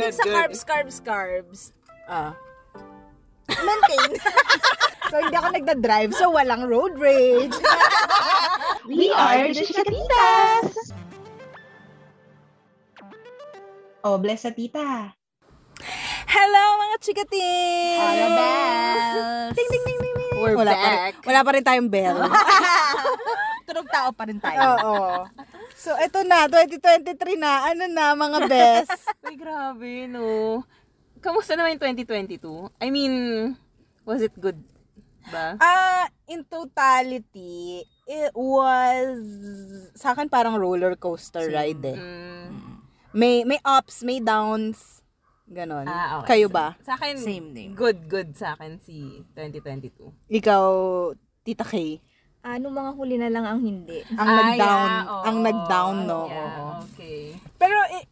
Pagdating good, sa good. carbs, carbs, carbs, Ah. maintain. So, hindi ako nagda-drive, so walang road rage. We are the Chikatitas! Oh, bless sa tita. Hello, mga chikatin! Hello, bells. Ding, ding, ding, ding, ding. We're wala Pa back. rin, wala pa rin tayong bell. Tunog tao pa rin tayo. Oo. So, eto na, 2023 na. Ano na, mga best? Ay, grabe, no. Kamusta naman yung 2022? I mean, was it good ba? Ah, in totality, it was, sa akin parang roller coaster ride eh. Mm, May, may ups, may downs. Ganon. ah, okay. Kayo ba? Sa akin, Same din. good, good sa akin si 2022. Ikaw, Tita Kay, Ano mga huli na lang ang hindi? ang Ah, nag-down, yeah, oo. ang nag-down, no? Yeah, okay. Pero, eh,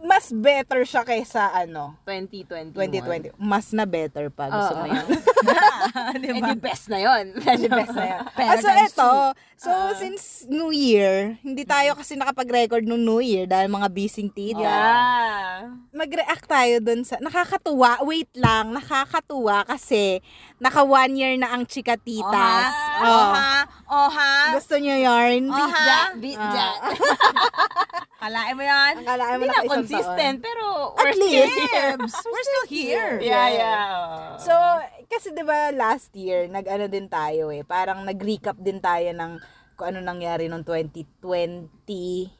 mas better siya kaysa ano, 2021. 2020. Mas na better pa. Gusto mo Oo. yun? Eh, di best na yun. Medyo best na. Pero Ah, so, eto. So, Ah. since New Year, hindi tayo kasi nakapag-record nung New Year dahil mga busy tita. Yeah. Mag-react tayo dun sa... Nakakatuwa. Wait lang. Nakakatuwa kasi naka one year na ang chikatitas. Oha, oha, oha. Gusto nyo yarn? Oha. Beat Ah. that. Kalain mo yan? Akala mo Hindi na consistent, pero we're At least. We're still here. Yeah, yeah. So, kasi 'di ba last year, nag-ano din tayo eh, parang nag-recap din tayo ng kung ano nangyari noong 2021.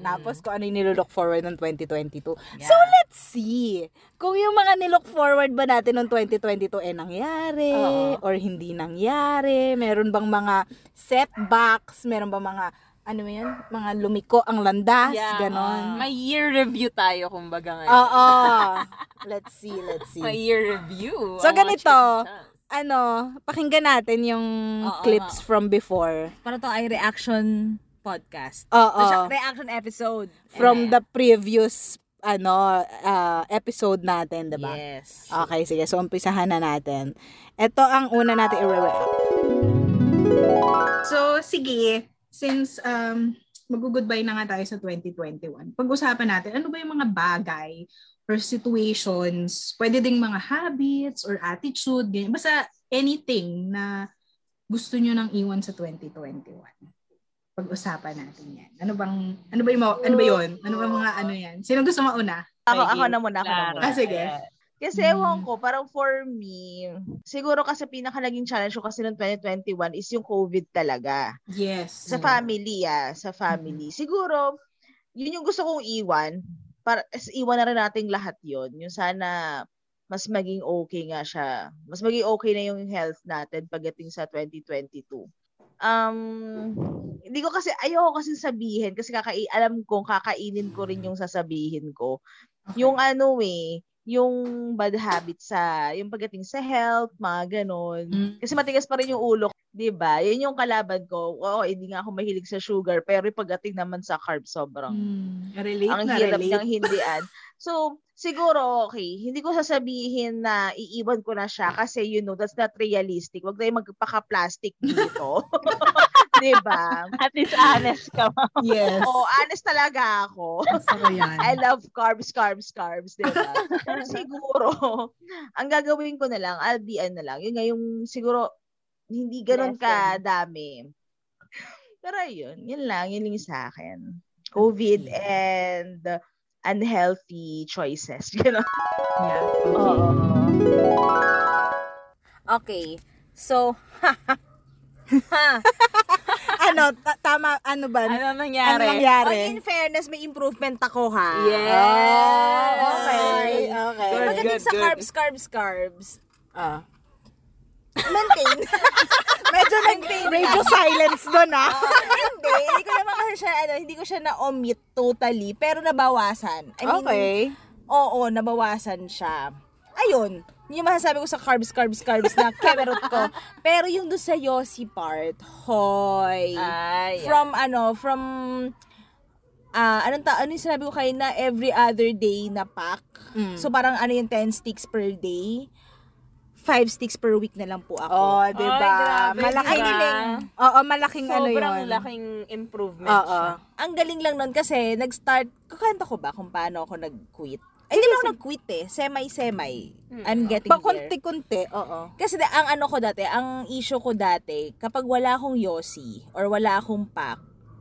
Tapos kung ano yung nilook forward ng 2022. So, let's see. Kung yung mga nilook forward ba natin noong 2022 eh nangyari Oo. or hindi nangyari. Meron bang mga setbacks? Meron bang mga ano yun? Mga lumiko ang landas? Yeah. ganon. May year review tayo, kumbaga ngayon. Oo. let's see, let's see. May year review. So, ang mga ganito. ano, pakinggan natin yung Oo clips from before. Para to ay reaction podcast. Oo. Reaction episode. From the previous ano uh, episode natin, 'di ba? Yes. Okay, sige. So umpisahan na natin. Ito ang una natin i-react. So, sige, since um, mag-goodbye na nga tayo sa 2021, pag-usapan natin, ano ba yung mga bagay or situations, pwede ding mga habits or attitude, ganyan. Basta anything na gusto nyo nang iwan sa 2021. Pag-usapan natin yan. Ano bang, ano ba yung, ano ba yun? Ano ba mga ano yan? Sino gusto mauna? Ako, ako na muna, ako na muna. Ah, sige. Kasi Mm. ewan ko, parang for me, siguro kasi pinaka naging challenge ko kasi noong 2021 is yung COVID talaga. Yes. Sa family, ah, sa family. Siguro, yun yung gusto kong iwan. Para, iwan na rin nating lahat yon Yung sana mas maging okay nga siya. Mas maging okay na yung health natin pagdating sa 2022. Um, hindi ko kasi, ayoko kasi sabihin kasi kakai, alam kong kakainin ko rin yung sasabihin ko. Okay. Yung ano eh, yung bad habits sa, yung pagdating sa health, mga ganon. Mm. Kasi matigas pa rin yung ulo 'di ba? Yun yung kalaban ko. Oo, hindi nga ako mahilig sa sugar, pero yung pagdating naman sa carbs sobrang Mm, relate ang na hirap relate. ng hindian. So, siguro okay, hindi ko sasabihin na iiwan ko na siya kasi you know, that's not realistic. Huwag tayong magpaka-plastic dito. 'Di ba? At least honest ka, ma'am. Yes. Oh, honest talaga ako. Gusto yan. I love carbs, carbs, carbs, di ba? Pero siguro, ang gagawin ko na lang, I'll be ano lang, yun nga yung siguro, hindi ganun kadami. Pero yun, yun lang, yun lang yung sa akin. COVID and unhealthy choices. Gano'n. Yeah. Oo. Okay. So, ano, ta- tama, ano ba? Ano Ano nangyari? nangyari? oh, in fairness, may improvement ako ha. Yes! Oh, okay, okay. Good, Pagdating good, sa good. carbs, carbs, carbs, Ah. maintain. Medyo nag-radio silence doon, ah. hindi, hindi ko naman kasi siya, ano, hindi ko siya na-omit totally, pero nabawasan. I mean, okay. oo, nabawasan siya. Ayun, yun yung masasabi ko sa carbs, carbs, carbs na kemerot ko. Pero yung doon sa Yossi part, hoy. Ay, From ano, from ah anong ta ano yung sinabi ko kayo na every other day na pack. Mm. So parang ano yung 10 sticks per day. five sticks per week na lang po ako. Oh, 'di ba? Malaking diba? Oo, malaking ano 'yun. Sobrang laking improvement Oo. siya. Ang galing lang nun kasi nag-start, kukanta ko ba kung paano ako nag-quit? Hindi lang ako nag-quit eh. Semi-semi. I'm getting Pa there. konti-konti, oo. Kasi da- ang ano ko dati, ang issue ko dati, kapag wala akong yosi or wala akong pack,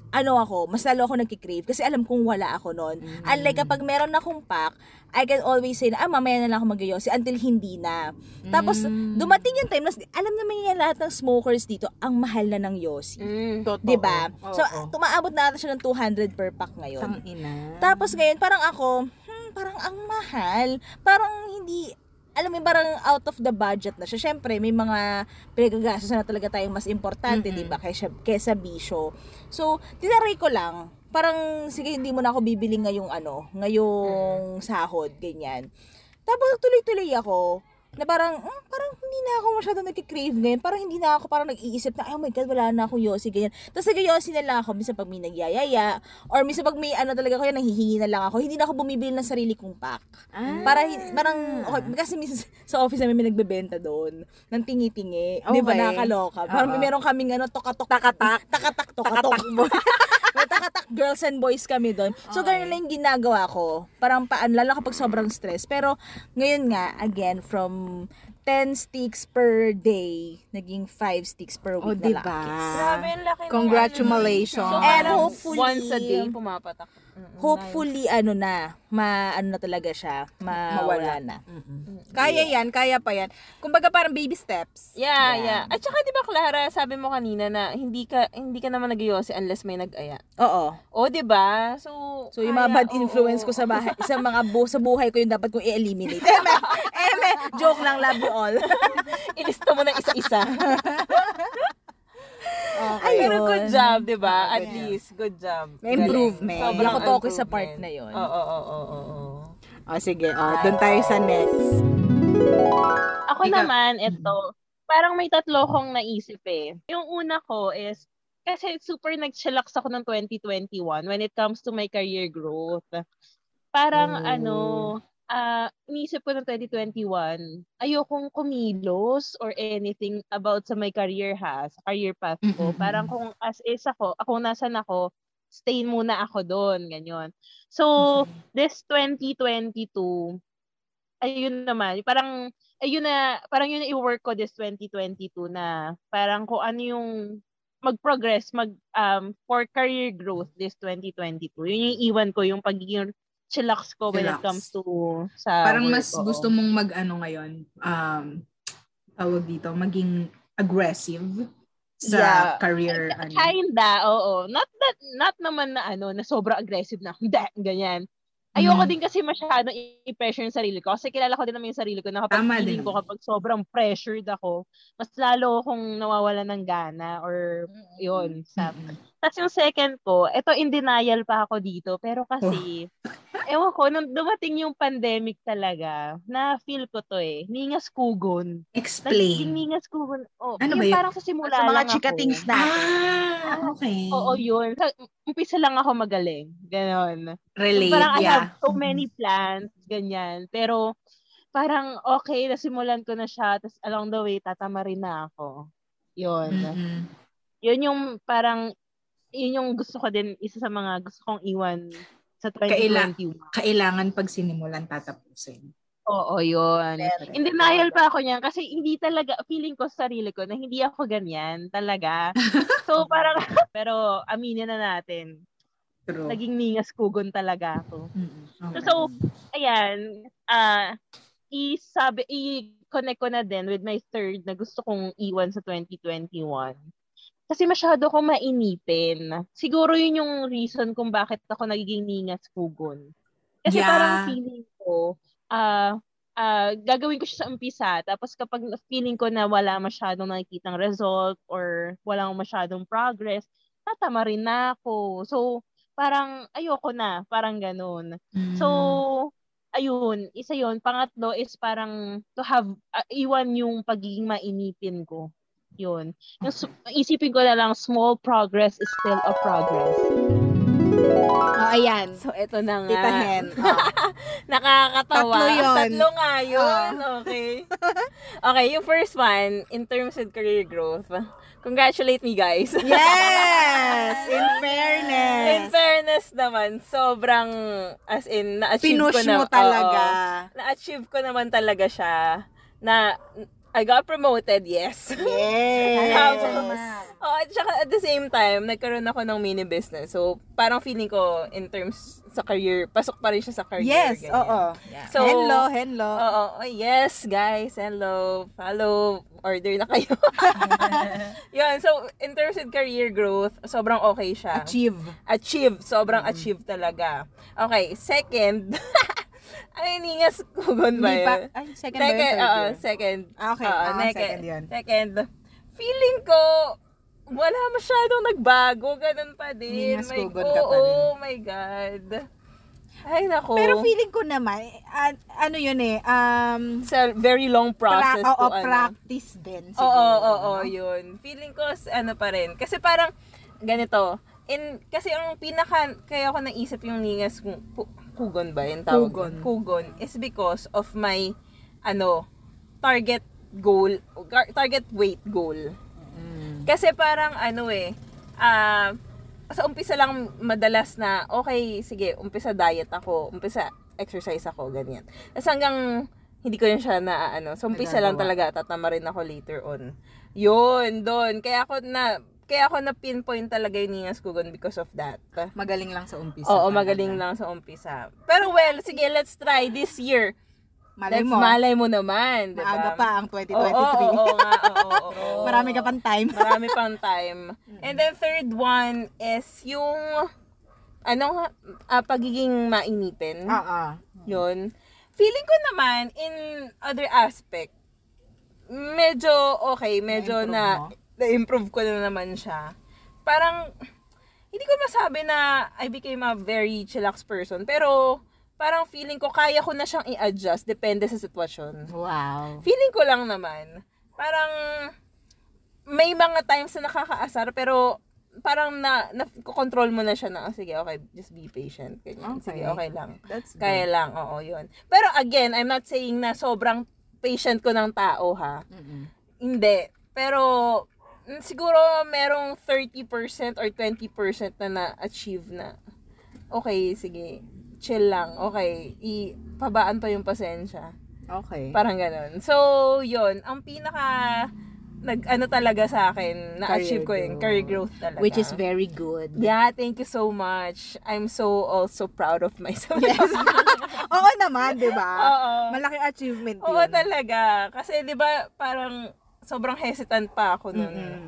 ano ako, mas lalo ako nagkikrave kasi alam kong wala ako noon. Unlike kapag meron akong pack, I can always say na, ah, mamaya na lang ako mag until hindi na. Tapos, dumating yung time na, alam naman yan lahat ng smokers dito, ang mahal na ng yosi. Mm. Totoo. 'Di ba? Oo. So, tumaabot na ata siya ng 200 per pack ngayon. Tang ina. Tapos ngayon, parang ako, parang ang mahal. Parang hindi, alam mo, parang out of the budget na siya. Siyempre, may mga pinagagastos na talaga tayong mas importante, di ba, kaysa, kaysa bisyo. So, tinaray ko lang, parang, sige, hindi mo na ako bibili ngayong ano, ngayong sahod, ganyan. Tapos, tuloy-tuloy ako, na parang, hmm, parang hindi na ako masyadong nagkikrave ngayon. Parang hindi na ako parang nag-iisip na, oh my God, wala na akong yosi, ganyan. Tapos nag-yosi na lang ako, minsan pag may nagyayaya, or minsan pag may ano talaga ko yan, nanghihingi na lang ako. Hindi na ako bumibili ng sarili kong pack. Ah. Para, parang, okay, kasi minsan sa office namin may nagbebenta doon, ng tingi-tingi. Di ba, Okay. nakakaloka. Parang Oo. meron kaming ano, tokatok. Takatak. Takatak, tokatok. may takatak girls and boys kami doon. So, ganun lang yung ginagawa ko. Parang paan, lalo kapag sobrang stress. Pero, ngayon nga, again, from 10 sticks per day, naging 5 sticks per week na diba? lang. Grabe, ang laki ng Congratulations. So, And hopefully- once a day, pumapatak. Mm, Hopefully, ano na, ma, ano na talaga siya, mawala na. Kaya yan, kaya pa yan. Kumbaga parang baby steps. Yeah, yeah. At saka 'di ba Clara, sabi mo kanina na hindi ka hindi ka naman nagyosi unless may nag-aya. Oo. O 'di ba? So So, yung mga kaya, bad influence oo. ko sa bahay, sa mga bu sa buhay ko yung dapat kong i-eliminate. Eme, eme, joke lang, love you all. ilista mo ng isa-isa. Okay. Pero good job, 'di ba? At least good job. May improvement. Ako focus sa part na yun. Oo, oo, oo, oo, oo. O, sige. O, doon tayo sa next. Ako Ikaw- naman, ito, parang may tatlo kong naisip eh. Yung una ko is, kasi super nag-chillax ako ng 2021 when it comes to my career growth. Parang Oh. ano, ah iniisip ko ng 2021, ayokong kumilos or anything about sa my career ha, sa career path ko. Mm-mm. Parang kung as is ako, ako nasan ako, stay muna ako doon, ganyan. So, this 2022, ayun naman, parang ayun na, parang yun na i-work ko this 2022 na parang kung ano yung mag-progress, mag, um, for career growth this 2022. Yun yung iwan ko, yung pagiging chillax ko when it Chillax. comes to sa Parang mas oo. gusto mong mag-ano ngayon, um, tawag dito, maging aggressive sa Yeah. career. ano. Kinda, oo. Not that, not naman na ano, na sobra aggressive na, hindi, ganyan. Ayoko Mhm. din kasi masyado i-pressure yung sarili ko. Kasi kilala ko din naman yung sarili ko na kapag Tama feeling din ko kapag sobrang pressured ako, mas lalo akong nawawala ng gana or yun. Sa, Mm-mm. Tapos yung second ko, ito in denial pa ako dito. Pero kasi, ewan ko, nung dumating yung pandemic talaga, na feel ko to eh. Ningas kugon. Nagiging Explain. ningas kugon. Oh, Ano yung ba yun? parang sa simula Sa mga lang chika ako. things natin. Ah, okay. Oo, yun. Sa, umpisa lang ako magaling. Ganon. Relate, parang I yeah. have so many plans, ganyan. Pero parang okay, nasimulan ko na siya. Tapos along the way, tatama rin na ako. Yun. Mm-mm. Yun yung parang, yun yung gusto ko din, isa sa mga gusto kong iwan sa Kaila- 2021. Kailangan pag sinimulan tatapusin. Oo, yun. Correct. In denial pa ako niyan kasi hindi talaga, feeling ko sa sarili ko na hindi ako ganyan talaga. so parang, pero aminin na natin, True. naging ningas kugon talaga ako. Okay. So, ayan, ah isabi, i-connect ko na din with my third na gusto kong iwan sa 2021. Kasi masyado ko mainipin. Siguro yun yung reason kung bakit ako nagiging ningas kugon. Kasi Yeah. parang feeling ko, ah ah, gagawin ko siya sa umpisa. Tapos kapag feeling ko na wala masyadong nakikitang result or walang masyadong progress, tatama rin na ako. So, parang ayoko na. Parang ganun. Mm. So, ayun, isa yun. Pangatlo is parang to have, uh, iwan yung pagiging mainipin ko. Yun. Yung, isipin ko na lang, small progress is still a progress. Oh, ayan. So, eto na nga. Tita Hen. Oh. Nakakatawa. Tatlo yun. Tatlo nga yun. Okay. okay, yung first one, in terms of career growth, congratulate me, guys. Yes! In fairness. In fairness naman, sobrang, as in, na-achieve ko Pinush na. mo talaga. oo. na-achieve ko naman talaga siya na I got promoted, yes. Yes. Tapos, oh, at saka at the same time, nagkaroon ako ng mini business. So, parang feeling ko in terms sa career, pasok pa rin siya sa career. Yes, ganyan. oo. So, hello, hello. Oo, oh, yes, guys, hello, follow, order na kayo. Yun, so, in terms of career growth, sobrang okay siya. Achieve. Achieve, sobrang achieve talaga. Okay, second, ay, ningas kugon ba yun? ay, second ba yun, oo, yun? second. Ah, okay. Oo, Ah, neke- second yun. Second, feeling ko, wala masyadong nagbago, ganun pa din. Ningas kugon ka pa din. Oh my God. Ay, nako. Pero feeling ko naman, ah, ano yun eh, um, It's a very long process pra- to oo, ano. practice din. Oo, oo, oo, no? yun. Feeling ko, ano pa rin. Kasi parang, ganito, in, kasi ang pinaka, kaya ako naisip yung ningas, kugon ba yung tawag? Kugon. Kugon. is because of my, ano, target goal, target weight goal. Mm. Kasi parang, ano eh, ah, sa umpisa lang madalas na, okay, sige, umpisa diet ako, umpisa exercise ako, ganyan. Tapos hanggang, hindi ko yun siya na, ano, so umpisa lang talaga, tatama rin ako later on. Yun, doon. Kaya ako na, kaya ako na pinpoint talaga yung Ningas Kugon because of that. Magaling lang sa umpisa. Oo, magaling lang sa umpisa. Pero well, sige, let's try this year. Malay let's mo, malay mo naman, di ba? maaga pa ang Oo, 2023. oo, oo, nga, oo, oo, oo. Marami ka pang time. Marami pang time. And then third one is yung ano ah, pagiging mainipin. Oo. Yun. Feeling ko naman in other aspect medyo okay, medyo na? Na-improve ko na naman siya. Parang hindi ko masabi na I became a very chillax person, pero parang feeling ko kaya ko na siyang i-adjust depende sa sitwasyon. Wow. Feeling ko lang naman, parang may mga times na nakakaasar pero parang na, na control mo na siya na, "Ah, sige, okay, just be patient. Ganyan. Sige, Okay. okay lang. That's good. Kaya lang, oo, yun. Pero again, I'm not saying na sobrang patient ko ng tao, ha. Mm-mm. Hindi. Pero, siguro merong 30% or 20% na na-achieve na, okay, sige, chill lang, okay, ipabaan pa yung pasensya. Okay. Parang ganun. So, yun, ang pinaka, nag, ano talaga sa akin, na-achieve ko Career yung career growth talaga. Which is very good. Yeah, thank you so much. I'm so also proud of myself. Oo naman, di ba? Oo. Malaking achievement yun. Oo talaga. Kasi 'di ba parang sobrang hesitant pa ako noon. Mm-mm.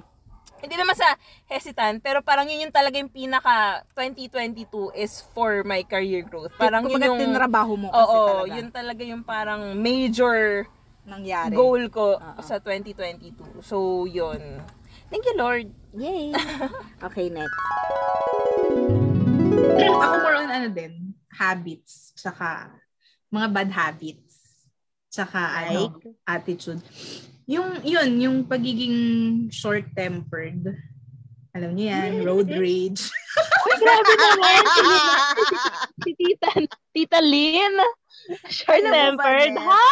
Hindi naman sa hesitant, pero parang yun yung talaga yung pinaka 2022 is for my career growth. Parang yun Kumbaga, yung tinrabaho mo kasi Oo, talaga. yun talaga yung parang major nangyari. goal ko Oo. sa 2022. So, yun. Thank you, Lord. Yay! okay, next. Ako more on ano din, habits, saka mga bad habits, saka ano, attitude. Yung, yun, yung pagiging short-tempered. Alam niyo yan, road rage. Uy, grabe naman. Si, Tita, Tita Lynn. Short-tempered, ba, ha?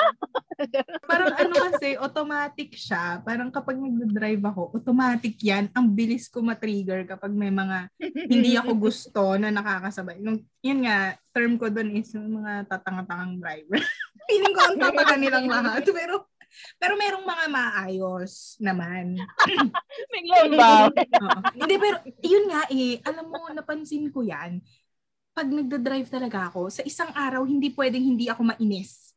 Parang ano kasi, automatic siya. Parang kapag nag-drive ako, automatic yan. Ang bilis ko matrigger kapag may mga hindi ako gusto na nakakasabay. Yung, yun nga, term ko doon is yung mga tatanga-tangang driver. Feeling ko ang tataga nilang lahat. Pero, pero merong mga maayos naman. Biglang baw. Oo. Hindi, pero yun nga eh, alam mo, napansin ko yan. Pag nagda-drive talaga ako, sa isang araw, hindi pwedeng hindi ako mainis.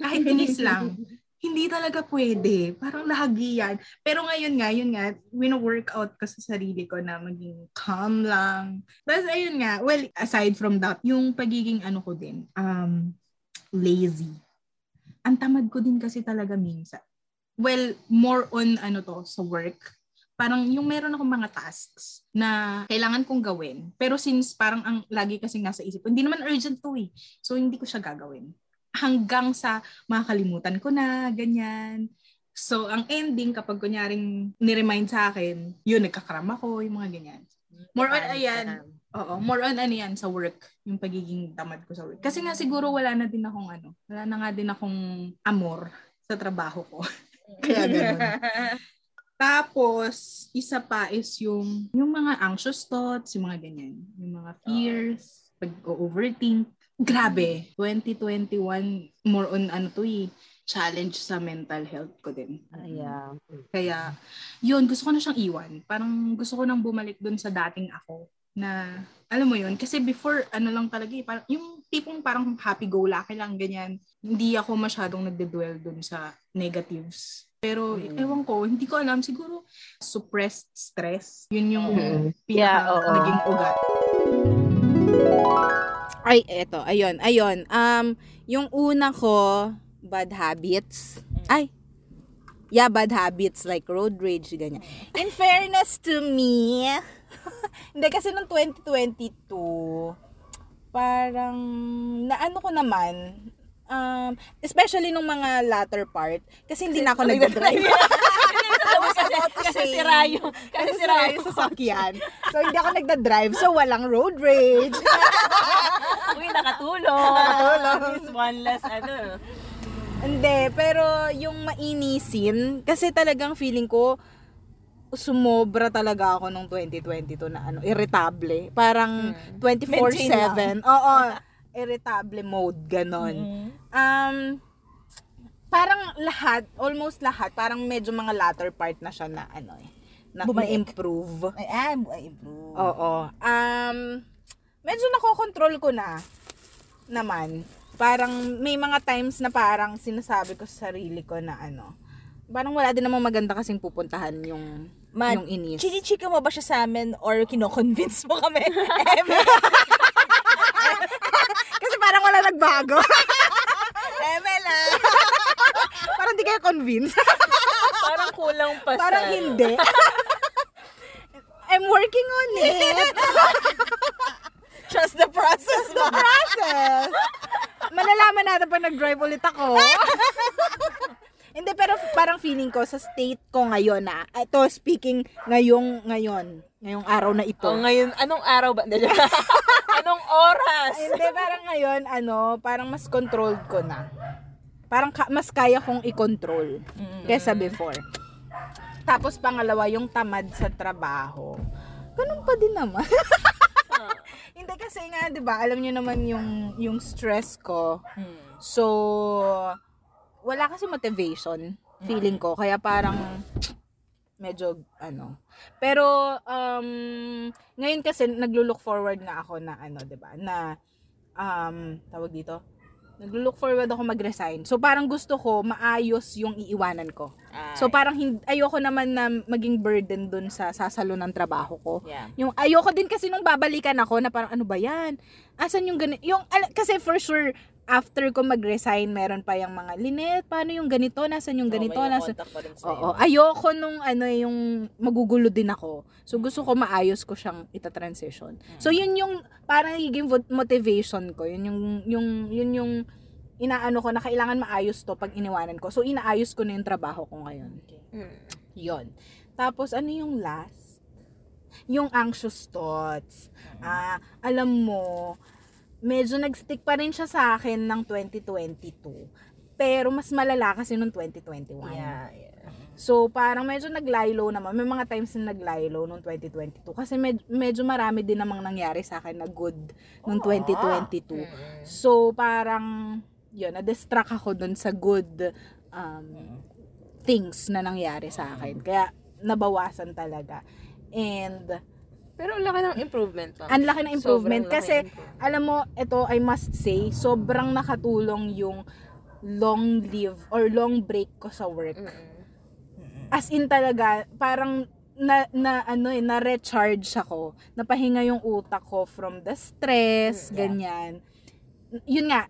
Kahit inis lang. hindi talaga pwede. Parang lahagi yan. Pero ngayon nga, yun nga, wino-workout ko sa sarili ko na maging calm lang. Tapos ayun nga, well, aside from that, yung pagiging ano ko din, um, lazy. Ang tamad ko din kasi talaga minsan. Well, more on ano to, sa work parang yung meron akong mga tasks na kailangan kong gawin. Pero since parang ang lagi kasi nasa isip ko, hindi naman urgent to eh. So hindi ko siya gagawin. Hanggang sa makakalimutan ko na, ganyan. So ang ending kapag kunyaring ni-remind sa akin, yun, nagkakram ako, yung mga ganyan. More on, ayan, Oo, more on ano yan sa work, yung pagiging tamad ko sa work. Kasi nga siguro wala na din akong ano, wala na nga din akong amor sa trabaho ko. Kaya ganun. Tapos, isa pa is yung, yung mga anxious thoughts, yung mga ganyan. Yung mga fears, pag-overthink. Grabe, 2021, more on ano to eh, challenge sa mental health ko din. Yeah. Kaya, yun, gusto ko na siyang iwan. Parang gusto ko nang bumalik dun sa dating ako na, alam mo yun, kasi before, ano lang talaga eh, parang, yung tipong parang happy-go-lucky lang, ganyan. Hindi ako masyadong nagde-dwell dun sa negatives. Pero, Mm. ewan ko, hindi ko alam, siguro, suppressed stress. Yun yung Mm. pinaka Yeah, oo. naging ugat. Ay, eto. Ayun, ayun. Um, yung una ko, bad habits. Ay, yeah, bad habits like road rage, ganyan. In fairness to me, hindi kasi nung 2022, parang, naano ko naman, um, especially nung mga latter part, kasi hindi na ako nagdadrive. Kasi sira yung, kasi sira yung sasakyan. So, hindi ako nagdadrive. So, walang road rage. Uy, nakatulong. Nakatulong. Is one less, ano. Hindi, pero yung mainisin, kasi talagang feeling ko, sumobra talaga ako nung 2022 na ano, irritable. Parang 24-7. Oo, irritable mode, ganon. Um, parang lahat, almost lahat, parang medyo mga latter part na siya na ano eh, na, Bumalik. improve Ay, ah, bro. Oo. Um, medyo nakokontrol ko na naman. Parang may mga times na parang sinasabi ko sa sarili ko na ano, parang wala din namang maganda kasing pupuntahan yung Man, yung inis. Chinichika mo ba siya sa amin or kino-convince mo kami? Kasi parang wala nagbago. Emel ah. parang di kayo convinced. Parang kulang pa parang hindi. I'm working on it. Trust the process the process. Malalaman natin pag nag-drive ulit ako. Feeling ko sa state ko ngayon na, ito speaking ngayong, ngayon, ngayong araw na ito. Oh, ngayon, anong araw ba? anong oras? Ay, Hindi, parang ngayon, ano, parang mas controlled ko na. Parang ka- mas kaya kong i-control kesa before. Tapos pangalawa, yung tamad sa trabaho. Ganun pa din naman. Hindi kasi nga, 'di ba? Alam niyo naman yung yung stress ko. So wala kasi motivation feeling ko kaya parang medyo ano. Pero um ngayon kasi naglo-look forward na ako na ano, 'di ba? Na um tawag dito. Naglo-look forward ako mag-resign. So parang gusto ko maayos yung iiwanan ko. So parang hin- ayoko naman na maging burden dun sa sasalo ng trabaho ko. Yeah. Yung ayoko din kasi nung babalikan ako na parang ano ba yan? Asan yung ganito? Yung ala- kasi for sure after ko mag-resign, meron pa yung mga linet, paano yung ganito, nasan yung ganito, nasan Oo, ayoko nung ano yung magugulo din ako. So gusto ko maayos ko siyang ita-transition. So yun yung parang nagiging motivation ko. Yun yung yung yun yung inaano ko na kailangan maayos to pag iniwanan ko. So inaayos ko na yung trabaho ko ngayon. Hmm. Yon. Tapos ano yung last? Yung anxious thoughts. Ah, alam mo, medyo nagstick pa rin siya sa akin ng 2022. Pero mas malala kasi nung 2021. Yeah, yeah. So, parang medyo nag-lie low naman. May mga times na nag-lie low nung 2022. Kasi med- medyo marami din namang nangyari sa akin na good nung 2022. So, parang, yun, na-distract ako dun sa good um, things na nangyari sa akin. Kaya, nabawasan talaga. And, Pero ang laki ng improvement. ma'am. ang laki ng improvement. Sobrang Kasi, improvement. alam mo, ito, I must say, sobrang nakatulong yung long leave or long break ko sa work. As in talaga, parang na, na ano eh, na-recharge ako. Napahinga yung utak ko from the stress, ganyan. Yun nga,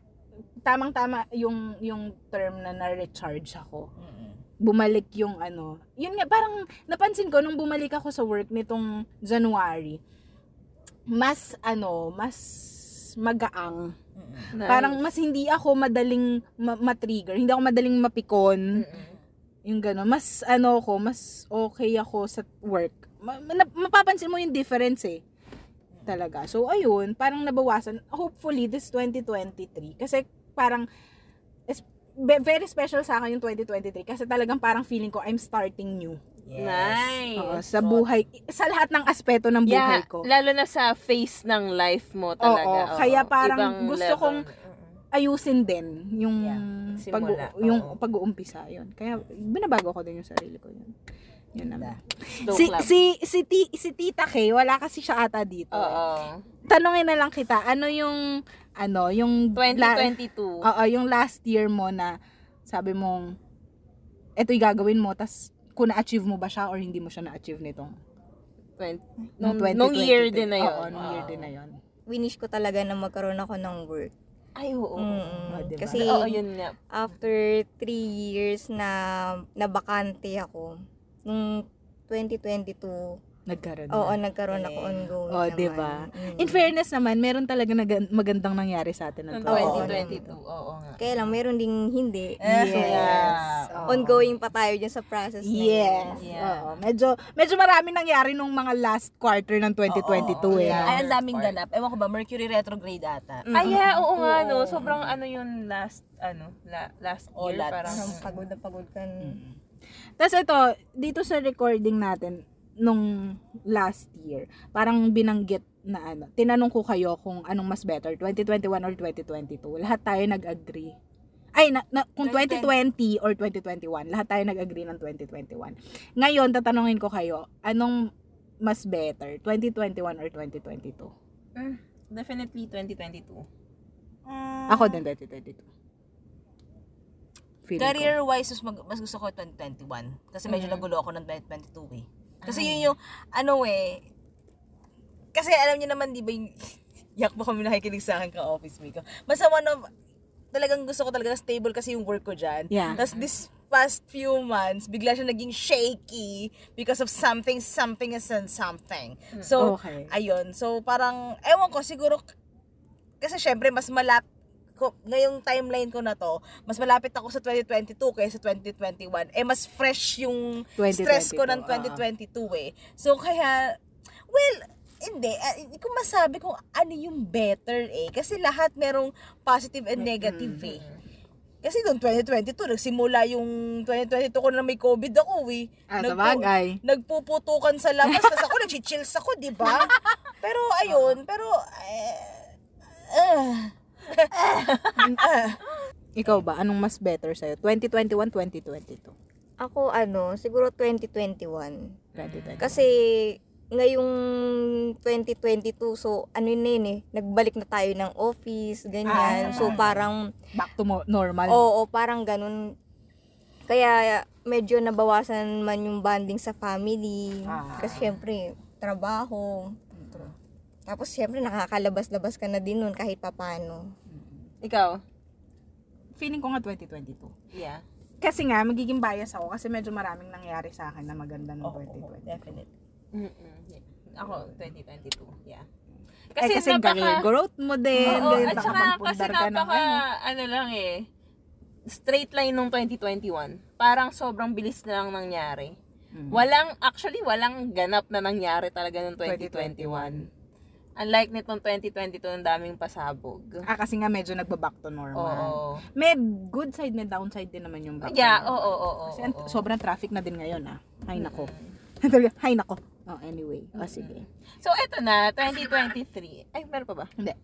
tamang-tama yung yung term na na-recharge ako. Bumalik yung ano. Yun nga, parang napansin ko nung bumalik ako sa work nitong January, mas ano, mas magaang. Nice. Parang mas hindi ako madaling ma- ma-trigger, hindi ako madaling mapikon. Yung gano'n. Mas ano ko, mas okay ako sa work. Ma- ma- mapapansin mo yung difference eh. talaga. So, ayun, parang nabawasan. Hopefully, this 2023. Kasi parang, very special sa akin yung 2023. Kasi talagang parang feeling ko, I'm starting new. Nice. Oo, sa buhay, sa lahat ng aspeto ng buhay Yeah, ko. lalo na sa face ng life mo talaga. Oo, Oo, kaya parang ibang gusto level. kong ayusin din yung Yeah, pag yung pag-uumpisa yun. Kaya binabago ko din yung sarili ko yun. Yun naman. Si, si, si, ti, si Tita Kay, wala kasi siya ata dito. Oo. Tanungin na lang kita, ano yung, ano, yung, la- 2022. Oo, yung last year mo na sabi mong, eto yung gagawin mo, tas kung na-achieve mo ba siya or hindi mo siya na-achieve nitong 20, nung nung, nung year 2022. din na yun. Oo, nung year din na yun. Winish ko talaga na magkaroon ako ng work. Ay, oo. Mm, Ah, diba? Kasi Oo, yun nga. after three years na nabakante ako, nung 2022, Nagkaroon oo, na. nagkaroon ako ongoing Oh, naman. diba? Mm. In fairness naman, meron talaga nag- magandang nangyari sa atin ng Ng 2022. 2022. Oo nga. Kaya lang, meron ding hindi. Yes. Oo. Ongoing pa tayo dyan sa process na Yes. yun. Yeah. Oo. Medyo medyo maraming nangyari nung mga last quarter ng 2022 eh. Yeah. Ay, ang daming ganap. Ewan ko ba, Mercury retrograde ata. Ay, yeah, oo nga, no. Sobrang ano yun last, ano, la, last Oh, year. last. Parang, pagod na pagod ka. Tapos ito, dito sa recording natin nung last year, parang binanggit na ano, tinanong ko kayo kung anong mas better, 2021 or 2022. Lahat tayo nag-agree. Ay, na, na- kung 2020 or 2021, lahat tayo nag-agree ng 2021. Ngayon, tatanungin ko kayo, anong mas better, 2021 or 2022? definitely 2022. Ako din 2022. Feeling. Career-wise, mas, mag- mas gusto ko 2021. Kasi medyo nagulo ako ng 2022 eh. Kasi yun yung, ano eh, kasi alam niyo naman, di ba yung, yak mo kami nakikinig sa akin ka-office mate ko. Basta one of, talagang gusto ko talaga stable kasi yung work ko dyan. Yeah. Tapos this past few months, bigla siya naging shaky because of something, something is and something. So, Okay. ayun. So, parang, ewan ko, siguro, kasi syempre, mas malap, ngayong timeline ko na to, mas malapit ako sa 2022 kaysa 2021. Eh, mas fresh yung stress ko ng 2022, 2022 eh. So, kaya, well, hindi. ah, Hindi ko masabi kung ano yung better eh. Kasi lahat merong positive and negative eh. Kasi noong 2022, nagsimula yung 2022 ko na may COVID ako eh. Ah, sa Nagpu- bagay. Nagpuputukan sa labas, tapos ako nag-chills ako, di ba? Pero ayun, pero, eh, ah, Ikaw ba, anong mas better sa'yo? 2021, 2022? Ako ano, siguro 2021. 2022. Kasi ngayong 2022, so ano yun na yun eh, nagbalik na tayo ng office, ganyan. Ah. so parang, Back to normal. oo, parang ganun. Kaya medyo nabawasan man yung bonding sa family. Ah. Kasi syempre, trabaho. Tapos syempre nakakalabas-labas ka na din nun kahit papano. Ikaw? Feeling ko nga 2022. Yeah. Kasi nga, magiging bias ako kasi medyo maraming nangyari sa akin na maganda ng oo, 2020. definitely. Mm-mm. Ako, 2022. Yeah. Kasi, eh, kasi career growth mo din. Oo, at saka kasi nakapagpundar ka ng napaka, ano. ano lang eh, straight line nung 2021. Parang sobrang bilis na lang nangyari. Mm. Walang, actually, walang ganap na nangyari talaga nung 2021. Unlike nitong 2022, ang daming pasabog. Ah, kasi nga medyo nagba-back to normal. Oo. May good side, may downside din naman yung back Yeah, oo, oo, oo. Kasi oo. sobrang traffic na din ngayon ah. Hay nako. Mm. Hay nako. Oh, anyway. O sige. So, eto na, 2023. Ay, meron pa ba? Hindi.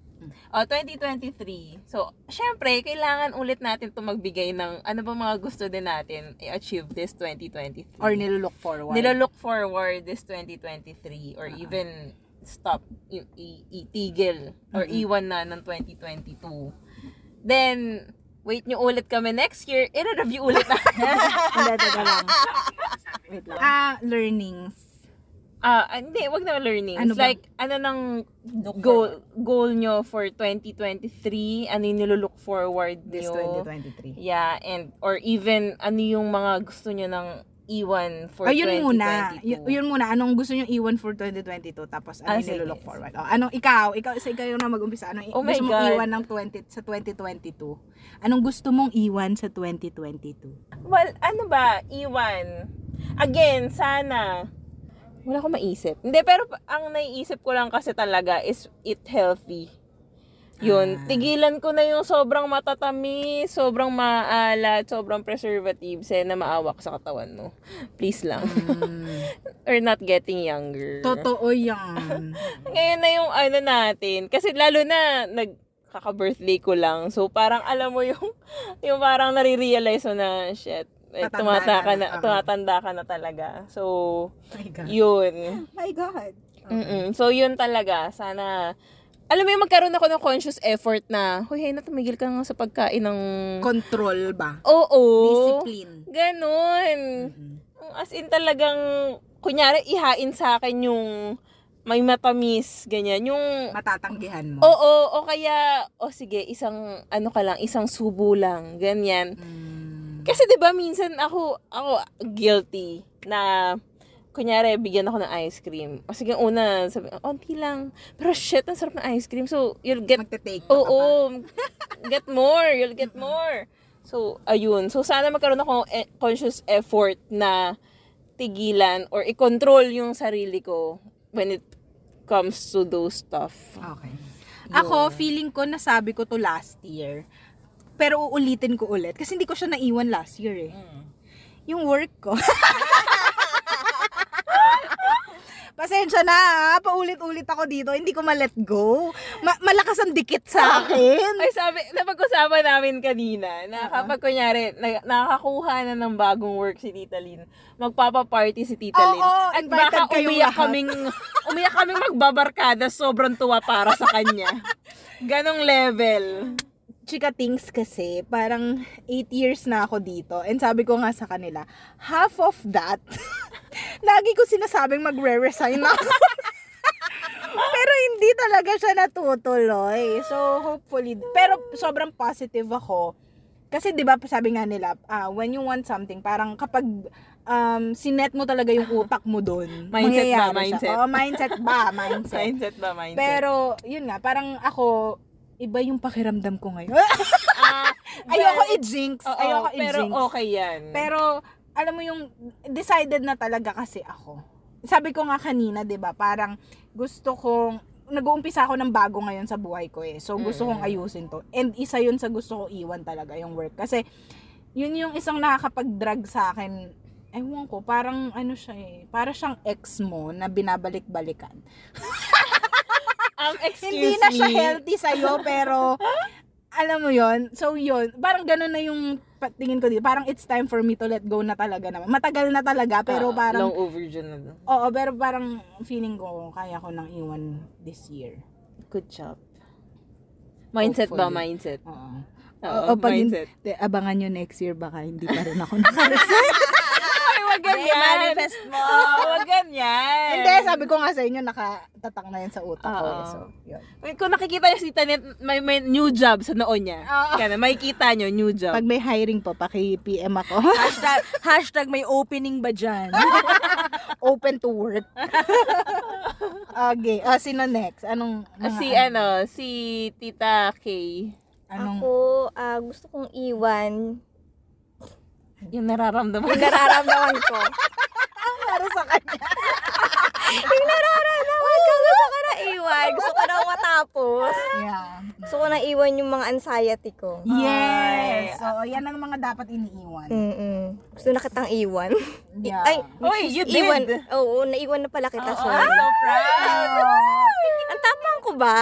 O, 2023. So, syempre, kailangan ulit natin to magbigay ng ano ba mga gusto din natin i-achieve this 2023. Or nilook forward. Nilolook forward this 2023 or even stop, i- i- itigil or iwan na ng 2022. Then, wait nyo ulit kami next year, i-review ulit na. Hindi, teka lang. Wait lang. Ah, learnings. Ah, hindi, wag na learning. Ano ba? like, ano nang goal, goal nyo for 2023? Ano yung nilook forward This nyo? 2023. Yeah, and, or even, ano yung mga gusto nyo ng iwan for Ayun 2022? muna. Y- yun muna. Anong gusto nyo iwan for 2022? Tapos ano Ah, yung sige. forward? Oh, anong ikaw? Ikaw, sa ikaw yung na mag-umpisa. Anong Oh gusto mong iwan ng 20, sa 2022? Anong gusto mong iwan sa 2022? Well, ano ba, iwan? Again, sana, Wala akong maisip. Hindi, pero ang naiisip ko lang kasi talaga is eat healthy. Yun, tigilan ko na yung sobrang matatamis, sobrang maalat, sobrang preservatives eh, na maawa ka sa katawan mo. Please lang. Or not getting younger. Totoo yan. Ngayon na yung ano natin. Kasi lalo na, nag kaka-birthday ko lang. So, parang alam mo yung, yung parang nare-realize mo na, shit, eh, tumata ka na, na, oo. tumatanda ka na talaga. So, God. yun. My God. Mm-mm. So, yun talaga. Sana, alam mo yung magkaroon ako ng conscious effort na, huy, hey, natumigil ka nga sa pagkain ng... Control ba? Oo. Discipline. Ganon. As in talagang, kunyari, ihain sa akin yung may matamis, ganyan. Yung, Matatanggihan mo. oo, o kaya, o sige, isang, ano ka lang, isang subo lang, ganyan. Mm. Kasi 'di ba minsan ako ako guilty na kunyari bigyan ako ng ice cream. O sige una, sabi, onti lang. Pero shit, ang sarap ng ice cream. So, you'll get Magte-take pa ka pa. Oo, get more, you'll get more. So, ayun. So, sana magkaroon ako e- conscious effort na tigilan or i-control yung sarili ko when it comes to those stuff. Okay. Ako, feeling ko nasabi ko to last year. Pero uulitin ko ulit. Kasi hindi ko siya naiwan last year eh. Yung work ko. Pasensya na ha. Paulit-ulit ako dito. Hindi ko ma-let go. Ma- malakas ang dikit sa akin. Ay, sabi, napag-usapan namin kanina na kapag kunyari, na, nakakakuha na ng bagong work si Tita Lynn, magpapa-party si Tita Oo, Lynn. At invited baka kayong umiyak lahat. kaming, umiyak kaming magbabarkada, sobrang tuwa para sa kanya. Ganong level. Chika things kasi, parang 8 years na ako dito. And sabi ko nga sa kanila, half of that, lagi ko sinasabing magre-resign ako. pero hindi talaga siya natutuloy. So, hopefully, pero sobrang positive ako. Kasi 'di ba sabi nga nila, ah, when you want something, parang kapag um, sinet mo talaga yung utak mo doon, Mindset ba? mangyayari siya. Mindset? Oo, mindset ba? Mindset. Mindset ba, mindset? Pero, yun nga, parang ako, iba yung pakiramdam ko ngayon. Ah, Ayoko pero- i-jinx. Oo, Ayoko Pero i-jinx. okay yan. Pero, alam mo yung, decided na talaga kasi ako. Sabi ko nga kanina, 'di ba parang gusto kong, nag-uumpisa ako ng bago ngayon sa buhay ko eh. So, gusto kong ayusin to. And isa yun sa gusto ko iwan talaga, yung work. Kasi, yun yung isang nakakapag-drag sa akin. Ewan ko, parang ano siya eh. Para siyang ex mo na binabalik-balikan. um, excuse Hindi na siya me. healthy sa'yo, pero alam mo yon So, yun. Parang ganun na yung tingin ko dito. Parang it's time for me to let go na talaga naman. Matagal na talaga, pero Ah, parang, Long overdue na. no? oo, pero parang feeling ko, kaya ko nang iwan this year. Good job. Mindset ba? Hopefully. Mindset. Oo. Oo, pag mindset. de, abangan nyo next year, baka hindi pa rin ako nakaresign. Wag ganyan. manifest mo. Oo, wag ganyan. hindi, sabi ko nga sa inyo, nakatatak na yan sa utak ko. Oo. eh. So, yun. Kung nakikita niyo si Tanet, may, may new job sa noon niya. Oo. Kaya makikita niyo, new job. Pag may hiring po, paki-PM ako. hashtag, hashtag may opening ba dyan? Open to work. okay. Ah, sino next? Anong, mga si ano, si Tita Kay. Anong, Ako, ah, gusto kong iwan Yung nararamdaman. yung nararamdaman ko. para sa kanya? yung nararamdaman ko, gusto ko na iwan. Gusto ko na matapos. Yeah. Gusto ko na iwan yung mga anxiety ko. Yes. So, yan ang mga dapat iniiwan. Mm-mm. Gusto na kitang iwan. Yeah. Ay, Oy, you did. iwan. Oo, naiwan na pala kita. Oo, sorry. I'm so proud. Ang tapang ko ba?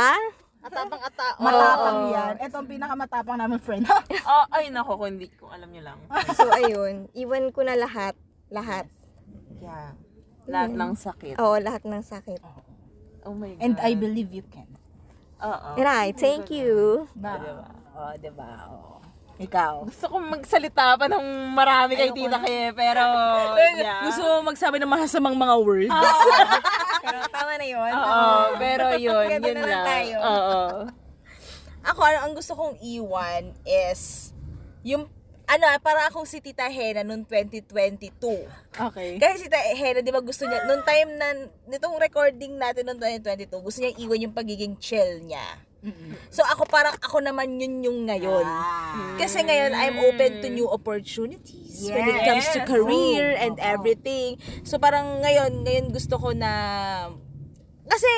Atapang ata. Matapang Oo. yan. Ito ang pinakamatapang namin friend. Oh, ay, nako, kung hindi ko alam niyo lang. So, ayun. Iwan ko na lahat. Lahat. Yeah. Lahat ng sakit. Oo, lahat ng sakit. Oh my God. And I believe you can. Oo. Right, thank you. Ba? Diba? Oh, diba? Oh. Ikaw. Gusto kong magsalita pa ng marami kay Tita Kay, pero, yeah. Gusto mo magsabi ng masasamang mga words? Pero tama na yun. Oo, pero yun, Ganun yun na lang lang. tayo. Oo. Ako, ano, ang gusto kong iwan is yung ano, para akong si Tita Hena noong 2022. Okay. Kasi si Tita Hena, di ba gusto niya, noong time na, nitong recording natin noong 2022, gusto niya iwan yung pagiging chill niya. So ako parang ako naman yun yung ngayon. Ah. Kasi ngayon I'm open to new opportunities when it comes to Yes. career and Oo. everything. So parang ngayon, ngayon gusto ko na kasi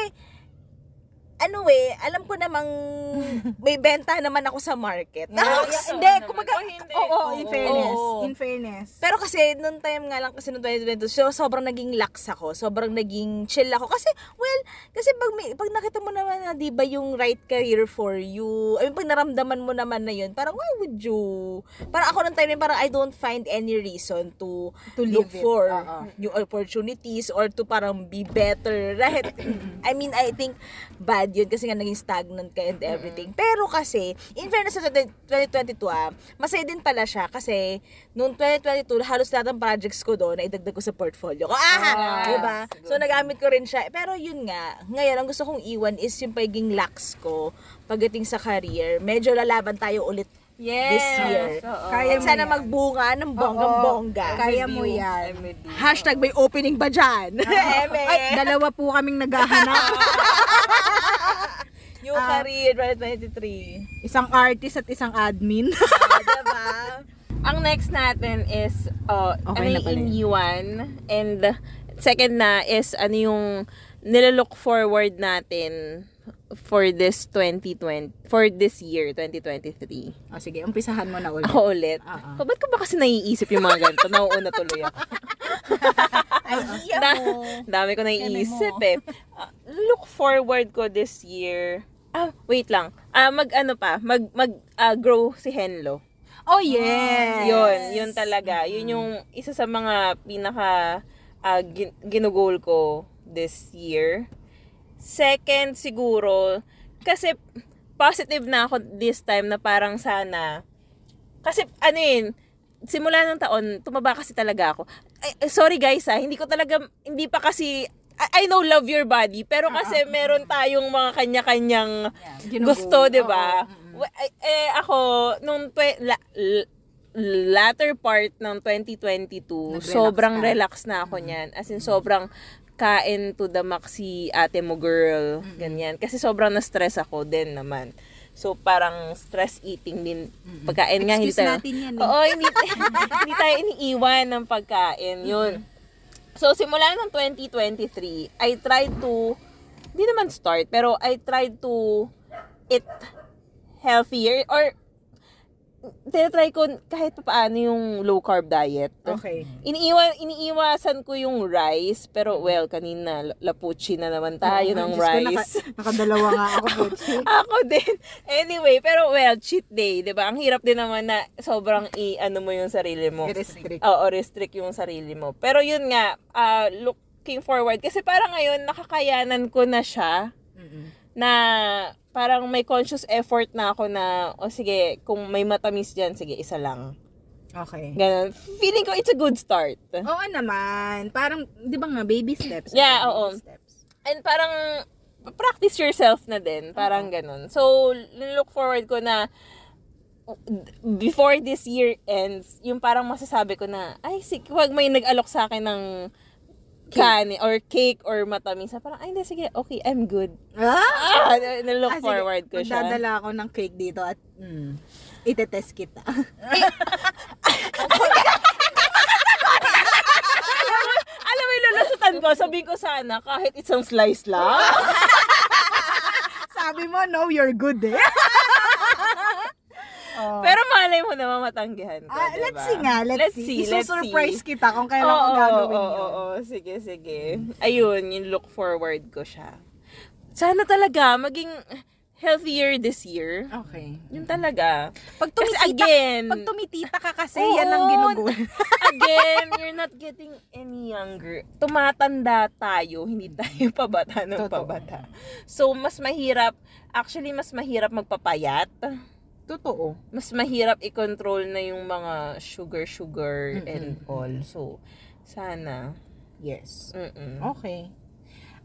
ano eh, alam ko namang may benta naman ako sa market. Yeah, Ah, yeah, hindi, naman. kumaga, Oh, hindi. Oo, in Oo. fairness. Oo. In fairness. Pero kasi, noong time nga lang kasi noong 2022, so, sobrang naging lax ako. Sobrang naging chill ako. Kasi, well, kasi pag, may, pag nakita mo naman na, di ba, yung right career for you, I mean, pag naramdaman mo naman na yun, parang, why would you? Parang ako noong time parang I don't find any reason to, To look it. for Oo. new opportunities or to parang be better. Right? I mean, I think bad yun kasi nga naging stagnant ka and everything. Pero kasi, in fairness sa 2022 ah, masaya din pala siya kasi noong 2022, halos lahat ng projects ko doon, naidagdag ko sa portfolio ko. Ah! Ah, diba? So, nagamit ko rin siya. Pero yun nga, ngayon, ang gusto kong iwan is yung pagiging lax ko pagdating sa career. Medyo lalaban tayo ulit Yes. this year. Oo. Kaya At mo sana yan. magbunga ng bonggang-bongga. Kaya mo yan. Hashtag may opening ba dyan? Ay, dalawa po kaming naghahanap. Yung Ah. career 2023. isang artist at isang admin. Ah, diba? Ang next natin is uh, Okay na ano pala yung yun. iniwan and second na is ano yung nilalook forward natin for this 2020 for this year 2023. o sige, umpisahan mo na ulit. Ako ulit. Oh, ba't ko ba kasi naiisip yung mga ganito? Nauuna tuloy ako. Idea Da- mo. Dami ko naiisip eh. Uh, look forward ko this year. Ah, wait lang. Ah, mag ano pa, mag mag ah, grow si Henlo. Oh, yes. Yun, yun talaga. Yun yung isa sa mga pinaka ah, gin- ginugol ko this year. Second, siguro, kasi positive na ako this time na parang sana, kasi ano yun, simula ng taon, tumaba kasi talaga ako. Ay, eh, sorry guys ha, hindi ko talaga, hindi pa kasi, I, I know love your body, pero kasi meron tayong mga kanya-kanyang Ginugol. gusto, 'di ba? Wa- eh, eh, ako nung twe- la- latter part ng 2022, Nag-relax sobrang ka. relax na ako niyan. As in sobrang kain to the max si ate mo girl, ganyan. Kasi sobrang na-stress ako din naman. So parang stress eating din. Pagkain nga hindi Excuse tayo. natin yan eh. Oo, hindi, hindi tayo iniiwan ng pagkain. Yun. So, simula ng 2023, I tried to, hindi naman start, pero I tried to eat healthier or tinatry ko kahit pa paano yung low carb diet. Okay. Iniiwan, iniiwasan ko yung rice, pero well, kanina lapuchi na naman tayo Oo, ng Diyos ko, rice. naka- nakadalawa nga ako. Butch. Ako din. Anyway, pero well, cheat day, 'di ba? Ang hirap din naman na sobrang i ano mo yung sarili mo. I-restrict. Oo, restrict yung sarili mo. Pero yun nga, ah, looking forward kasi parang ngayon nakakayanan ko na siya Mm-mm. na parang may conscious effort na ako na o sige, kung may matamis diyan, sige, isa lang. Okay. Ganun. Feeling ko it's a good start. Oo naman. Parang, di ba nga, baby steps. Yeah, Baby oo. Steps. And parang practice yourself na din. Parang ganun. So, look forward ko na before this year ends, yung parang masasabi ko na, ay, sige, wag may nag-alok sa akin ng kani or cake or matamis. Parang, ay, hindi, sige, okay, I'm good. Ah! Ah, na-look Ah, sige. forward ko siya. Magdadala ako ng cake dito at mm, itetest kita. Alam mo, ilulusutan ko, sabihin ko sana, kahit isang slice lang. Sabi mo, no, you're good eh. oh. Pero malay mo naman matanggihan ko, Ah, diba? let's see nga, let's, see. let's Isusurprise see. kita kung kailan ko Oo, gagawin oo, yun. oo, oo. Sige, sige. Ayun, yung look forward ko siya. Sana talaga maging healthier this year. Okay. Yun talaga. Pag Kasi tumitita, again, pag tumitita ka kasi, Oo. yan ang ginugol. again, you're not getting any younger. Tumatanda tayo, hindi tayo pabata ng Totoo. pabata. So, mas mahirap, actually, mas mahirap magpapayat. Totoo. Mas mahirap i-control na yung mga sugar-sugar Mm-mm. and all. So, sana. Yes. Mm-mm. Okay.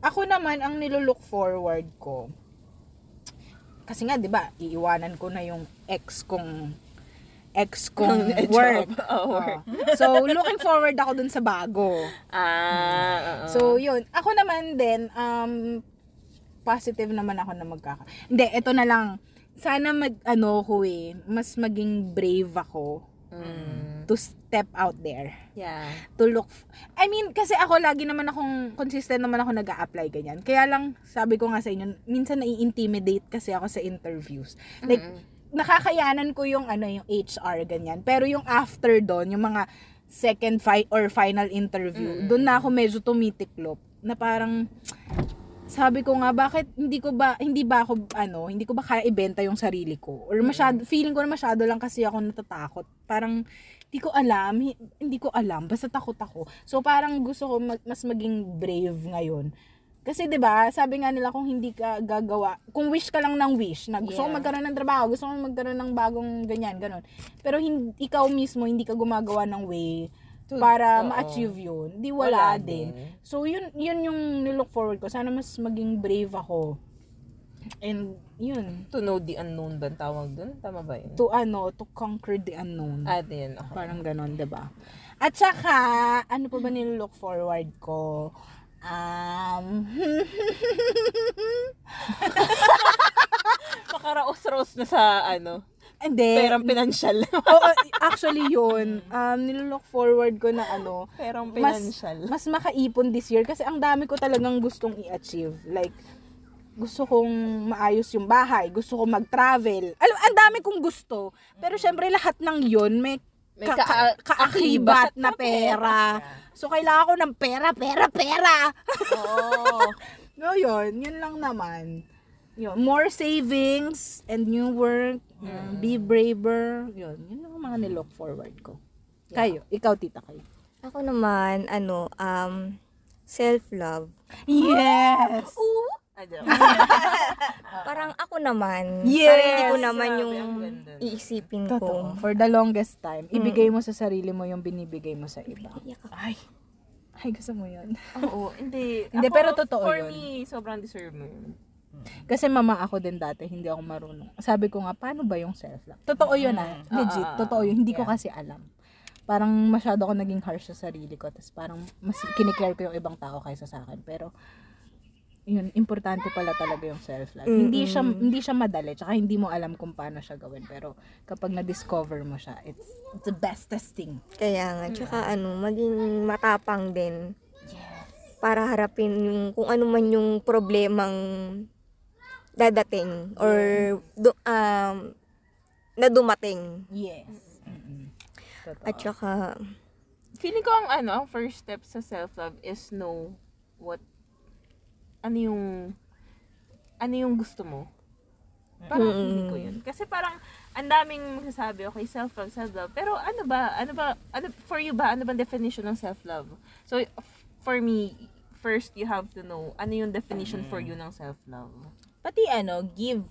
Ako naman, ang nilulook forward ko, kasi nga, di ba, iiwanan ko na yung ex kong ex kong work. Oh, work. So, looking forward ako dun sa bago. Ah, oo. So, yun. Ako naman din, um, positive naman ako na magkaka. Hindi, ito na lang. Sana mag, ano ko eh, mas maging brave ako Mm. to step out there. Yeah. To look, f- I mean, kasi ako lagi naman akong, consistent naman ako nag apply ganyan. Kaya lang, sabi ko nga sa inyo, minsan nai-intimidate kasi ako sa interviews. Like, nakakayanan ko yung ano yung HR ganyan. Pero yung after doon, yung mga second fi- or final interview, doon na ako medyo tumitiklop na parang sabi ko nga bakit hindi ko ba hindi ba ako ano hindi ko ba kaya ibenta yung sarili ko? Or masyado feeling ko na masyado lang kasi ako natatakot. Parang hindi ko alam hi- hindi ko alam basta takot ako. So parang gusto ko mag- mas maging brave ngayon. Kasi 'di ba sabi nga nila kung hindi ka gagawa kung wish ka lang ng wish na gusto ko Yeah. magkaroon ng trabaho gusto ko magkaroon ng bagong ganyan ganon pero hindi ikaw mismo hindi ka gumagawa ng way To- para oo. ma-achieve yun di wala, Wala din. din. So, yun, yun yung nilook forward ko. Sana mas maging brave ako. And, yun. To know the unknown ba tawag dun? Tama ba yun? To, ano, to conquer the unknown. Ah, din. Okay. Parang ganon, ba At saka, ano pa ba nilook forward ko? Um, Makaraos-raos na sa, ano, hindi. perang pinansyal. Oo, actually yun. Um, nilook forward ko na ano, perang mas, pinansyal. mas makaipon this year kasi ang dami ko talagang gustong i-achieve. Like, gusto kong maayos yung bahay, gusto kong mag-travel. Alam, ang dami kong gusto. Pero syempre lahat ng yun may, May ka- ka- ka- kaakibat na pera. So, kailangan ko ng pera, pera, pera. Oo. No, yun. Yun lang naman. Yun. More savings and new work. um, Be braver. Yun. Yun ang mga nilook forward ko. Kayo. Ikaw, tita, kayo. Ako naman, ano, um, self-love. Yes! Adyo. Parang ako naman, Yes! sarili ko naman yung iisipin Totoo. ko. For the longest time, ibigay mo sa sarili mo yung binibigay mo sa iba. Ay. Ay, gusto mo yun. Oo, hindi. Hindi, Ako, pero totoo for yun. me, sobrang deserve mo yun. Kasi mama ako din dati, hindi ako marunong. Sabi ko nga, paano ba yung self-love? Totoo yun ah. Legit. Ah, ah. Totoo yun. Hindi ko Yeah. kasi alam. Parang masyado ako naging harsh sa sarili ko. Tapos parang mas kiniklear ko yung ibang tao kaysa sa akin. Pero, yun, importante pala talaga yung self-love. Hindi siya hindi siya madali, tsaka hindi mo alam kung paano siya gawin. Pero kapag na-discover mo siya, it's, it's the bestest thing. Kaya nga, tsaka ano, maging matapang din. Para harapin yung, kung ano man yung problemang dadating or du- um, na dumating. Yes. Totoo. At saka, Feeling ko ang ano, ang first step sa self-love is know what, ano yung, ano yung gusto mo. Parang Mm. feeling ko yun. Kasi parang, ang daming magsasabi, okay, self-love, self-love. Pero ano ba, ano ba, ano, for you ba, ano ba definition ng self-love? So, f- for me, first you have to know, ano yung definition for you ng self-love? Pati ano, give,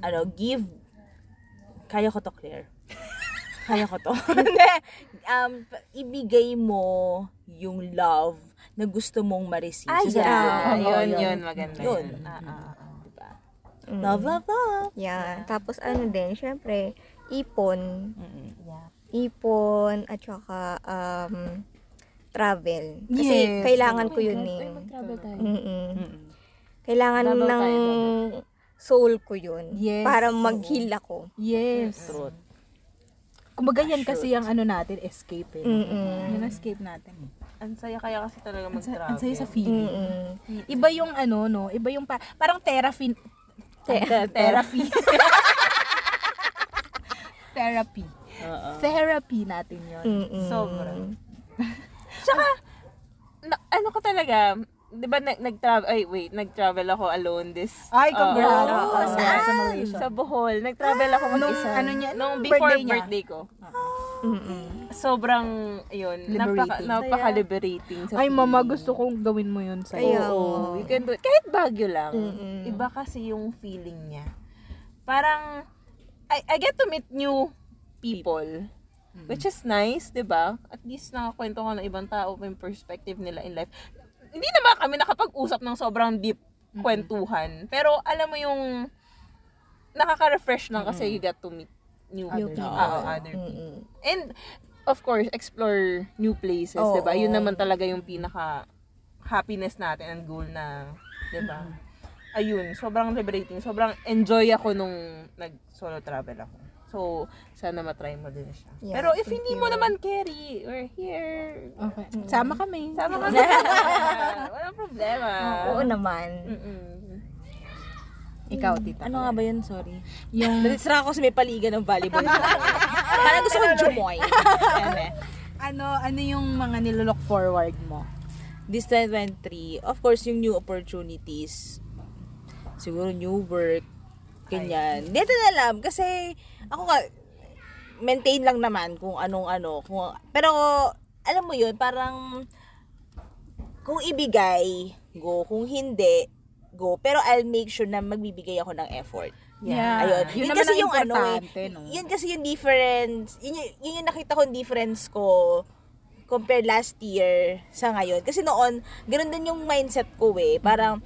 ano, give, kaya ko to clear. kaya ko to. Hindi. um, ibigay mo yung love na gusto mong ma-receive Ay, sarili mo. yeah. Ah, yun, yun. yun, maganda Yun. yun. Ah, ah, ah. Diba? mm, Love, love, love. yeah. Tapos ano din, syempre, ipon. Mm-mm. Ipon, at saka, um, travel. Kasi Yes. kailangan ko Oh my yun God, eh. Uy, mag-travel tayo. Mm-mm. Mm-mm. Kailangan Double ng tayo, soul ko yun. Yes. Para mag-heal ako. Yes. Truth. Kumbaga yan kasi yung ano natin, escape eh. Mm-mm. Yung escape natin. Ang saya kaya kasi talaga Ang sa- mag-travel. ang saya sa feeling. Mm-mm. Iba yung ano, no? Iba yung pa- parang therapy. Te- therapy. therapy. Oo. Therapy natin yun. Mm-mm. Sobra. Tsaka, na, ano ko talaga, di ba nag, nag-travel, ay wait, nag-travel ako alone this, Ay, uh, congrats. uh, Congrats uh, sa Malaysia. sa Bohol. Nag-travel ako Nung mag-isa. ano niya, Nung nung before birthday birthday, niya? ko. Mm-mm. Sobrang, yun, napaka, Liberating. napaka-liberating sa Ay, mama, gusto kong gawin mo yun sa Oo, nga. you can do it. Kahit Baguio lang. Mm-mm. Iba kasi yung feeling niya. Parang, I, I get to meet new people. Which is nice, di ba? At least nakakwento ka ng ibang tao yung perspective nila in life. Hindi naman kami nakapag-usap ng sobrang deep kwentuhan. Pero alam mo yung nakaka-refresh lang kasi you get to meet new, New other, people. Oo, other people. Mm-mm. And, of course, explore new places, Oo. 'di ba? Yun naman talaga yung pinaka happiness natin and goal na, 'di ba? ayun, sobrang liberating. Sobrang enjoy ako nung nag-solo travel ako. So, sana matry mo din siya. Yeah, Pero if hindi mo naman carry, we're here. Okay. Sama kami. Sama ka na. Walang problema. Oo naman. Mm-mm. Ikaw, tita. Ano nga ba yun? Sorry. Yung, Nadistra ako sa may paligan ng volleyball. Parang gusto ko jumoy. Ano, ano yung mga nilolook forward mo? This 2023, of course, yung new opportunities. Siguro new work. Ganyan. Hindi natin alam. Kasi, ako nga, maintain lang naman kung anong ano. Kung, pero, alam mo yun, parang, kung ibigay, go. Kung hindi, go. Pero I'll make sure na magbibigay ako ng effort. Yeah. Ayun. Yun Yun, kasi yung ano eh. no? Yun kasi yung difference. Yun, yun yung nakita ko difference ko compare last year sa ngayon. Kasi noon, ganun din yung mindset ko eh. Parang,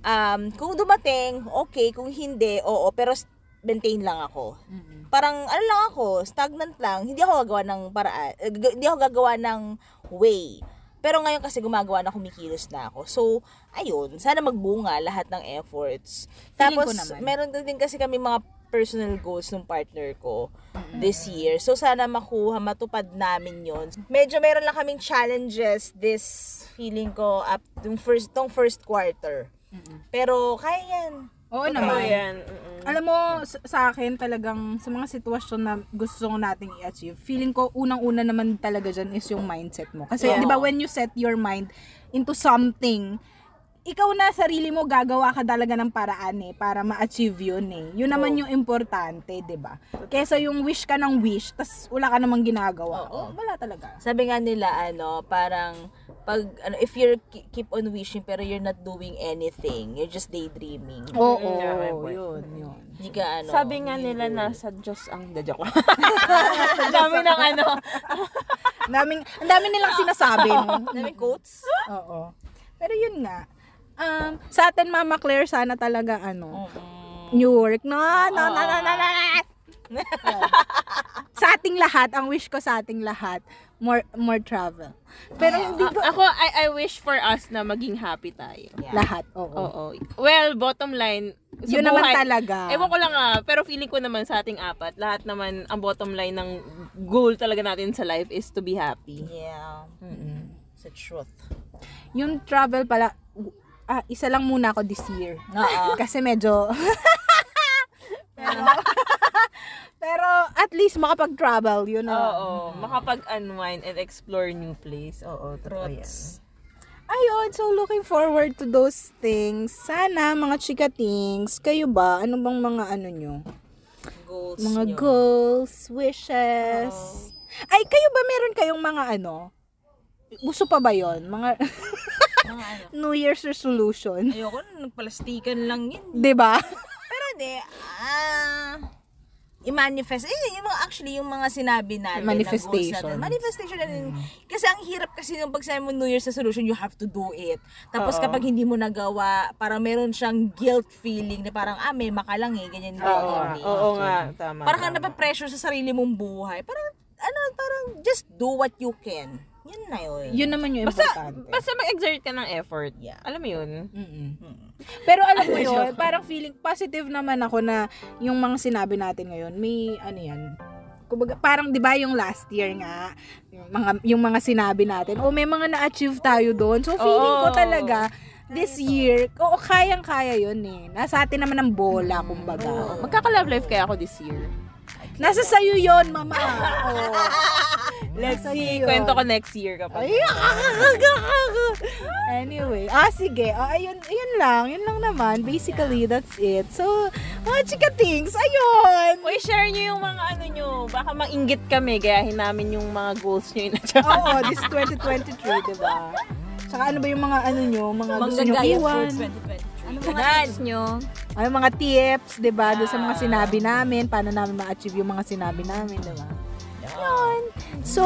um, kung dumating, okay. Kung hindi, oo. Pero maintain lang ako. Parang, ano lang ako, stagnant lang. Hindi ako gagawa ng paraan. eh, g- hindi ako gagawa ng way. Pero ngayon kasi gumagawa na, kumikilos na ako. So, ayun, sana magbunga lahat ng efforts. Feeling Tapos, meron din kasi kami mga personal goals ng partner ko this year. So, sana makuha, matupad namin yon. Medyo meron lang kaming challenges this feeling ko up yung first, tong first quarter. Pero, kaya yan. Oo Totoo naman. yan. Mm-mm. Alam mo, sa, sa akin talagang sa mga sitwasyon na gusto nating i-achieve, feeling ko unang-una naman talaga dyan is yung mindset mo. Kasi Yeah. di ba when you set your mind into something, ikaw na sarili mo gagawa ka talaga ng paraan eh para ma-achieve yun eh. Yun naman yung importante, di ba? Kesa yung wish ka ng wish, tas wala ka namang ginagawa. Oh, wala talaga. Sabi nga nila, ano, parang, pag, ano, if you're ki- keep on wishing pero you're not doing anything, you're just daydreaming. Oo, Yeah, may point. yun, yun. Hindi ka, ano, Sabi nga nila goal. nasa Diyos ang the joke. Ang dami ng ano. Ang daming, ang dami nilang sinasabi. Daming quotes? Oo. Pero yun nga. Um, sa atin, Mama Claire, sana talaga, ano, Mm. New York. No, no, no, no, no, no, no. sa ating lahat, ang wish ko sa ating lahat, more more travel. Pero hindi ko, Ako, I, I wish for us na maging happy tayo. Yeah. lahat, oo. Oo. Well, bottom line, sa Yun naman buhay- talaga. Ewan ko lang ah, pero feeling ko naman sa ating apat, lahat naman, ang bottom line ng goal talaga natin sa life is to be happy. Yeah. It's the truth. Yung travel pala, ah, isa lang muna ako this year. Oo. Kasi medyo, pero, pero at least makapag-travel, you know. Oo. Makapag-unwind and explore new place. Oo, totoo yan. Truths. Ayun, so looking forward to those things. Sana, mga chika things, kayo ba? Ano bang mga ano nyo? Goals Mga nyo. goals, wishes. Ay, kayo ba meron kayong mga ano? Gusto pa ba yon Mga Mga ano. New Year's resolution? Ayoko na, nagpalastikan lang yun. 'Di ba? Pero hindi, ah, i-manifest. Eh, yung mga, actually, yung mga sinabi natin. na Manifestation. natin. Manifestation na din. Kasi ang hirap kasi nung pag mo New Year's resolution, you have to do it. Tapos Oo. kapag hindi mo nagawa, parang meron siyang guilt feeling na parang, ah, may makalang eh, ganyan, Oo, oo nga, tama. Parang ka tama. nape-pressure sa sarili mong buhay. Parang, ano, parang just do what you can. Yun na yun. Yun naman yung Basta, importante. basta mag-exert ka ng effort. Yeah. Alam mo yun? Mm-mm. Pero alam mo yun, parang feeling positive naman ako na yung mga sinabi natin ngayon, may ano yan, kumbaga, parang 'di ba yung last year nga, yung mga yung mga sinabi natin, oh may mga na-achieve tayo doon. So feeling ko Oo. talaga this year, oo kayang-kaya yun eh. Nasa atin naman ang bola, kumbaga. Magkaka-love life kaya ako this year. Nasa sayo yon mama. Oh. Let's Nasa see. iyo. Kwento ko next year kapag. Ay, anyway, ah sige, ah, ayun, ayun lang, yun lang naman. Basically, that's it. So, mga chika things, ayun. Uy, share nyo yung mga ano nyo. Baka mainggit kami. Gayahin namin yung mga goals nyo. Oo, this 2023, di ba? Tsaka ano ba yung mga ano nyo, mga gusto nyo iwan? for 2023. Ano mga tips nyo? Ano mga tips, di ba? Doon sa mga sinabi namin, paano namin ma-achieve yung mga sinabi namin, di ba? Yun. So,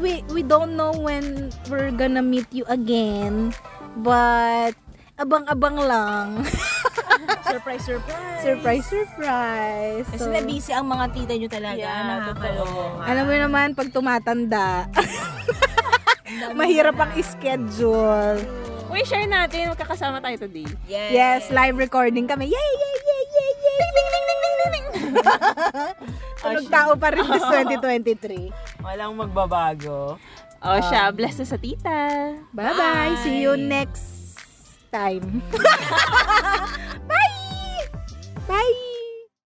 we we don't know when we're gonna meet you again, but abang-abang lang. Surprise, surprise. surprise, surprise. Kasi So, na busy ang mga tita nyo talaga. Yeah, nakakaloka. alam mo naman, pag tumatanda, mahirap ang schedule. Uy, share natin. Magkakasama tayo today. Yes, live recording kami. Yay, yay, yay, yay, yay. Ding, ding, ding, ding, ding, ding. Tunog tao pa rin this 2023. Walang magbabago. Oh, siya. Bless na sa tita. Bye-bye. See you next time. Bye! Bye!